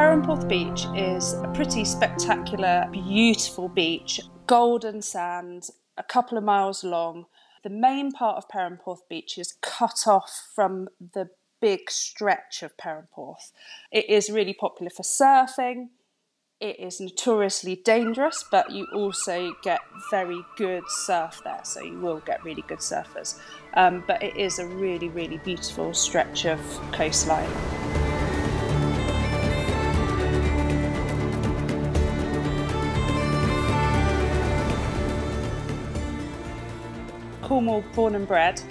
Perranporth Beach is a pretty spectacular, beautiful beach, golden sand, a couple of miles long. The main part of Perranporth Beach is cut off from the big stretch of Perranporth. It is really popular for surfing. It is notoriously dangerous, but you also get very good surf there, so you will get really good surfers. Um, but it is a really, really beautiful stretch of coastline. Cornwall born and bred,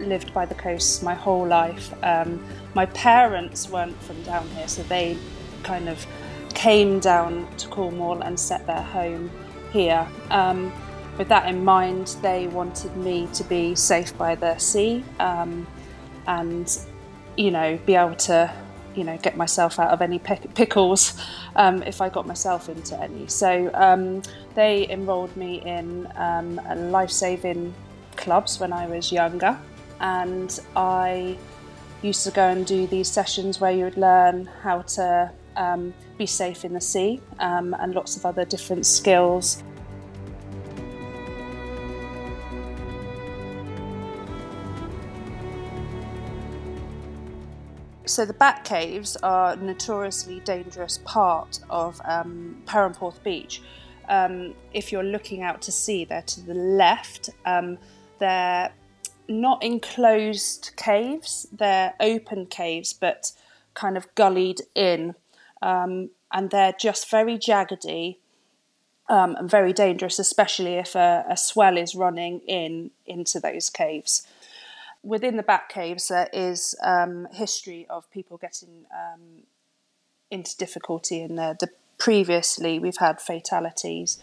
lived by the coast my whole life. Um, my parents weren't from down here, so they kind of came down to Cornwall and set their home here. Um, with that in mind, they wanted me to be safe by the sea um, and, you know, be able to, you know, get myself out of any pickles um, if I got myself into any. So um, they enrolled me in um, a life-saving clubs when I was younger, and I used to go and do these sessions where you would learn how to um, be safe in the sea um, and lots of other different skills. So the bat caves are a notoriously dangerous part of um, Perranporth Beach. Um, if you're looking out to sea, they're to the left. Um, they're not enclosed caves, they're open caves, but kind of gullied in. Um, and they're just very jaggedy um, and very dangerous, especially if a, a, swell is running in into those caves. Within the Bat Caves, there is um, history of people getting um, into difficulty in there. The, previously, we've had fatalities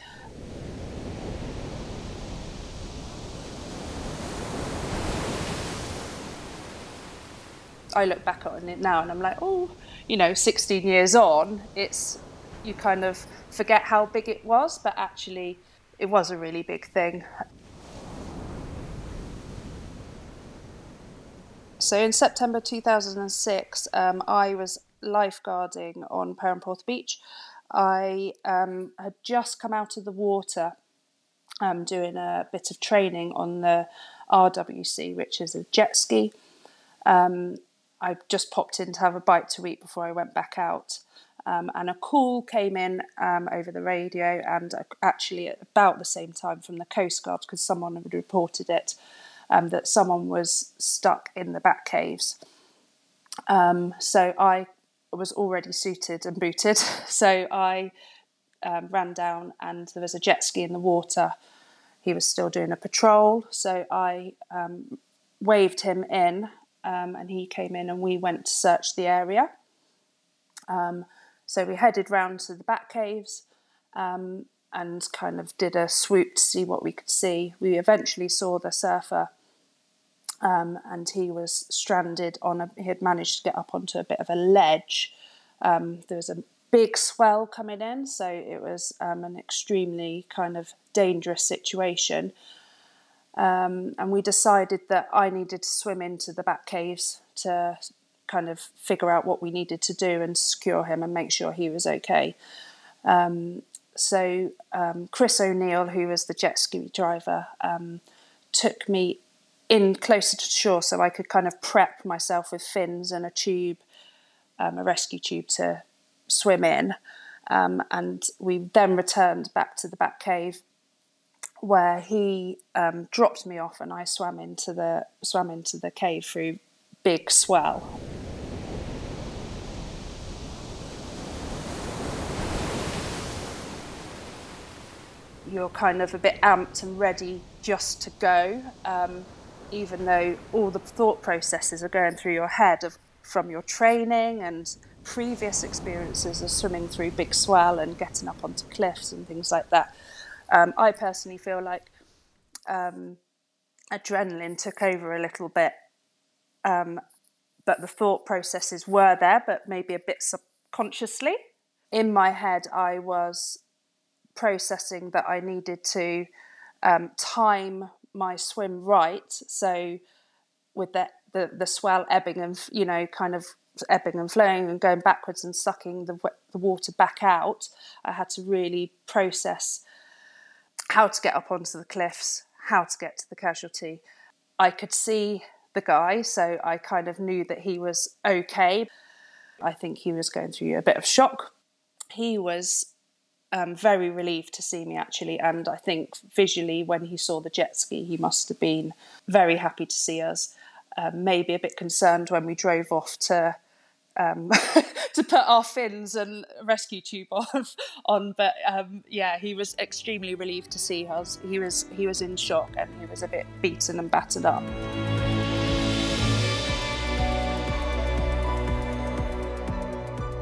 I look back on it now and I'm like, oh, you know, 16 years on, it's you kind of forget how big it was, but actually, it was a really big thing. So in September 2006, um, I was lifeguarding on Perranporth Beach. I um, had just come out of the water um, doing a bit of training on the RWC, which is a jet ski. Um, I just popped in to have a bite to eat before I went back out. Um, and a call came in um, over the radio, and uh, actually at about the same time from the Coast Guard because someone had reported it um, that someone was stuck in the Bat Caves. Um, so I was already suited and booted, so I um, ran down, and there was a jet ski in the water. He was still doing a patrol, so I um, waved him in um, and he came in and we went to search the area. Um, so we headed round to the Bat Caves um, and kind of did a swoop to see what we could see. We eventually saw the surfer, um, and he was stranded on a. He had managed to get up onto a bit of a ledge. Um, there was a big swell coming in, so it was um, an extremely kind of dangerous situation. Um, and we decided that I needed to swim into the Bat Caves to kind of figure out what we needed to do and secure him and make sure he was okay. Um, so um, Chris O'Neill, who was the jet ski driver, um, took me in closer to shore so I could kind of prep myself with fins and a tube, um, a rescue tube to swim in. Um, and we then returned back to the Bat Cave where he um, dropped me off and I swam into the swam into the cave through big swell. You're kind of a bit amped and ready just to go, um, even though all the thought processes are going through your head of from your training and previous experiences of swimming through big swell and getting up onto cliffs and things like that. Um, I personally feel like um, adrenaline took over a little bit, um, but the thought processes were there, but maybe a bit subconsciously. In my head, I was processing that I needed to um, time my swim right. So, with the, the, the swell ebbing and, you know, kind of ebbing and flowing and going backwards and sucking the, the water back out, I had to really process how to get up onto the cliffs, how to get to the casualty. I could see the guy, so I kind of knew that he was okay. I think he was going through a bit of shock. He was um, very relieved to see me actually, and I think visually when he saw the jet ski, he must have been very happy to see us. Um, maybe a bit concerned when we drove off to um, to put our fins and rescue tube on. on but um, yeah, he was extremely relieved to see us. He was he was in shock and he was a bit beaten and battered up.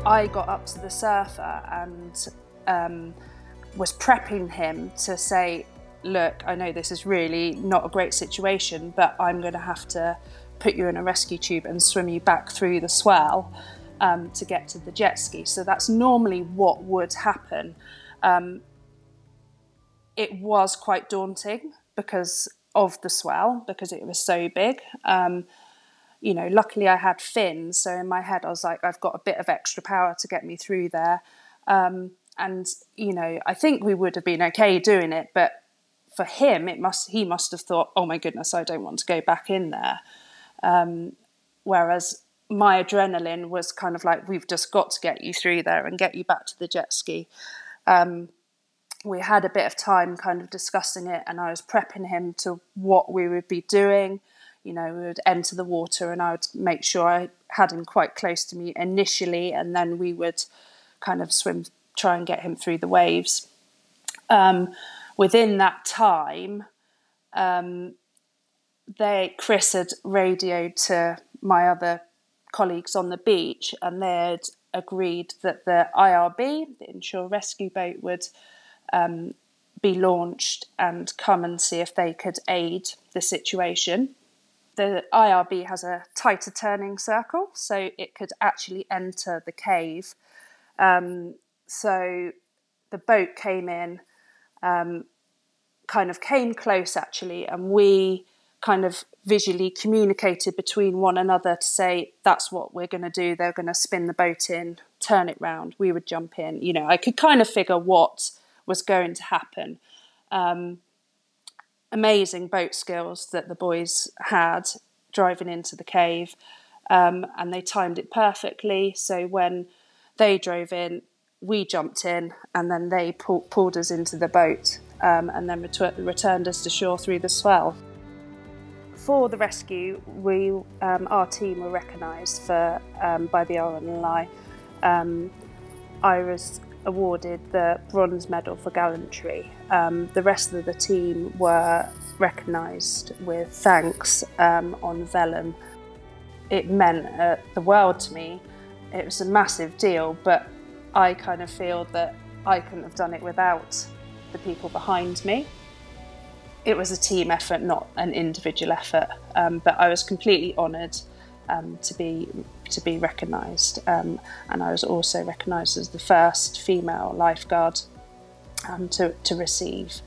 I got up to the surfer and um, was prepping him to say, Look, I know this is really not a great situation, but I'm going to have to put you in a rescue tube and swim you back through the swell um, to get to the jet ski. So that's normally what would happen. Um, it was quite daunting because of the swell, because it was so big. Um, you know, luckily I had fins, so in my head I was like, I've got a bit of extra power to get me through there. Um, and you know, I think we would have been okay doing it, but for him, it must he must have thought, oh my goodness, I don't want to go back in there. Um, whereas my adrenaline was kind of like, we've just got to get you through there and get you back to the jet ski. Um, we had a bit of time kind of discussing it, and I was prepping him to what we would be doing. You know, we would enter the water, and I would make sure I had him quite close to me initially, and then we would kind of swim try and get him through the waves. Um, within that time, um, they Chris had radioed to my other colleagues on the beach, and they'd agreed that the IRB, the inshore rescue boat, would um, be launched and come and see if they could aid the situation. The IRB has a tighter turning circle, so it could actually enter the cave um, so the boat came in, um, kind of came close actually, and we kind of visually communicated between one another to say that's what we're going to do. They're going to spin the boat in, turn it round. We would jump in. You know, I could kind of figure what was going to happen. Um, amazing boat skills that the boys had driving into the cave, um, and they timed it perfectly. So when they drove in, we jumped in and then they pull, pulled us into the boat um, and then ret- returned us to shore through the swell. For the rescue, we um, our team were recognised for um, by the RNLI. Um, I was awarded the bronze medal for gallantry. Um, the rest of the team were recognised with thanks um, on vellum. It meant uh, the world to me. It was a massive deal, but I kind of feel that I couldn't have done it without the people behind me. It was a team effort, not an individual effort, um, but I was completely honoured um, to be to be recognised, um, and I was also recognised as the first female lifeguard um, to to receive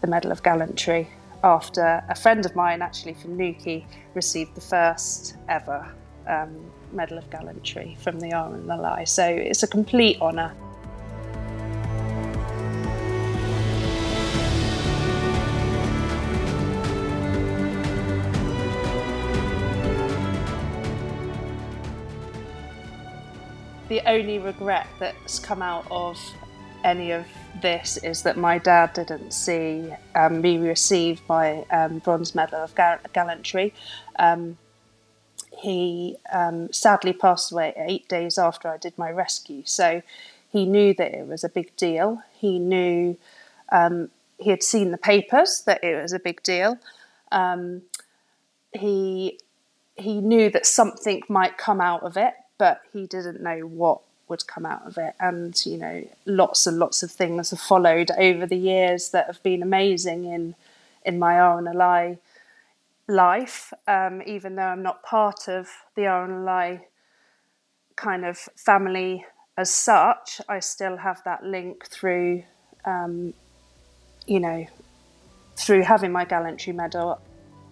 the Medal of Gallantry. After a friend of mine, actually from Newquay, received the first ever um, Medal of Gallantry from the RNLI. So it's a complete honour. The only regret that's come out of any of this is that my dad didn't see um, me receive my um, bronze medal of gallantry. Um, he um, sadly passed away eight days after I did my rescue. So he knew that it was a big deal. He knew um, he had seen the papers that it was a big deal. Um, he he knew that something might come out of it, but he didn't know what would come out of it. And you know, lots and lots of things have followed over the years that have been amazing in in my RNLI life, um, even though I'm not part of the RNLI kind of family as such, I still have that link through, um, you know, through having my gallantry medal.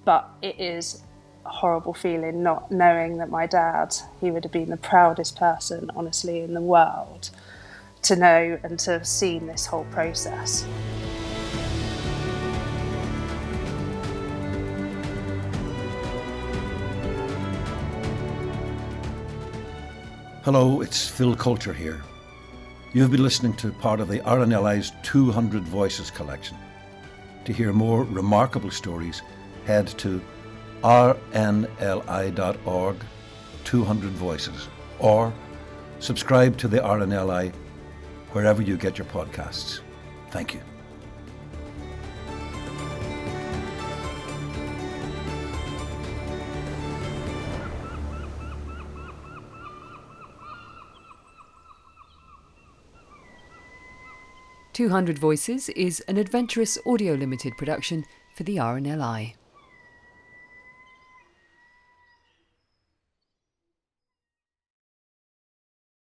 But it is horrible feeling not knowing that my dad, he would have been the proudest person, honestly, in the world to know and to have seen this whole process. Hello, it's Phil Coulter here. You've been listening to part of the RNLI's 200 Voices collection. To hear more remarkable stories, head to rnli.org 200 Voices or subscribe to the RNLI wherever you get your podcasts. Thank you. Two Hundred Voices is an adventurous audio limited production for the RNLI.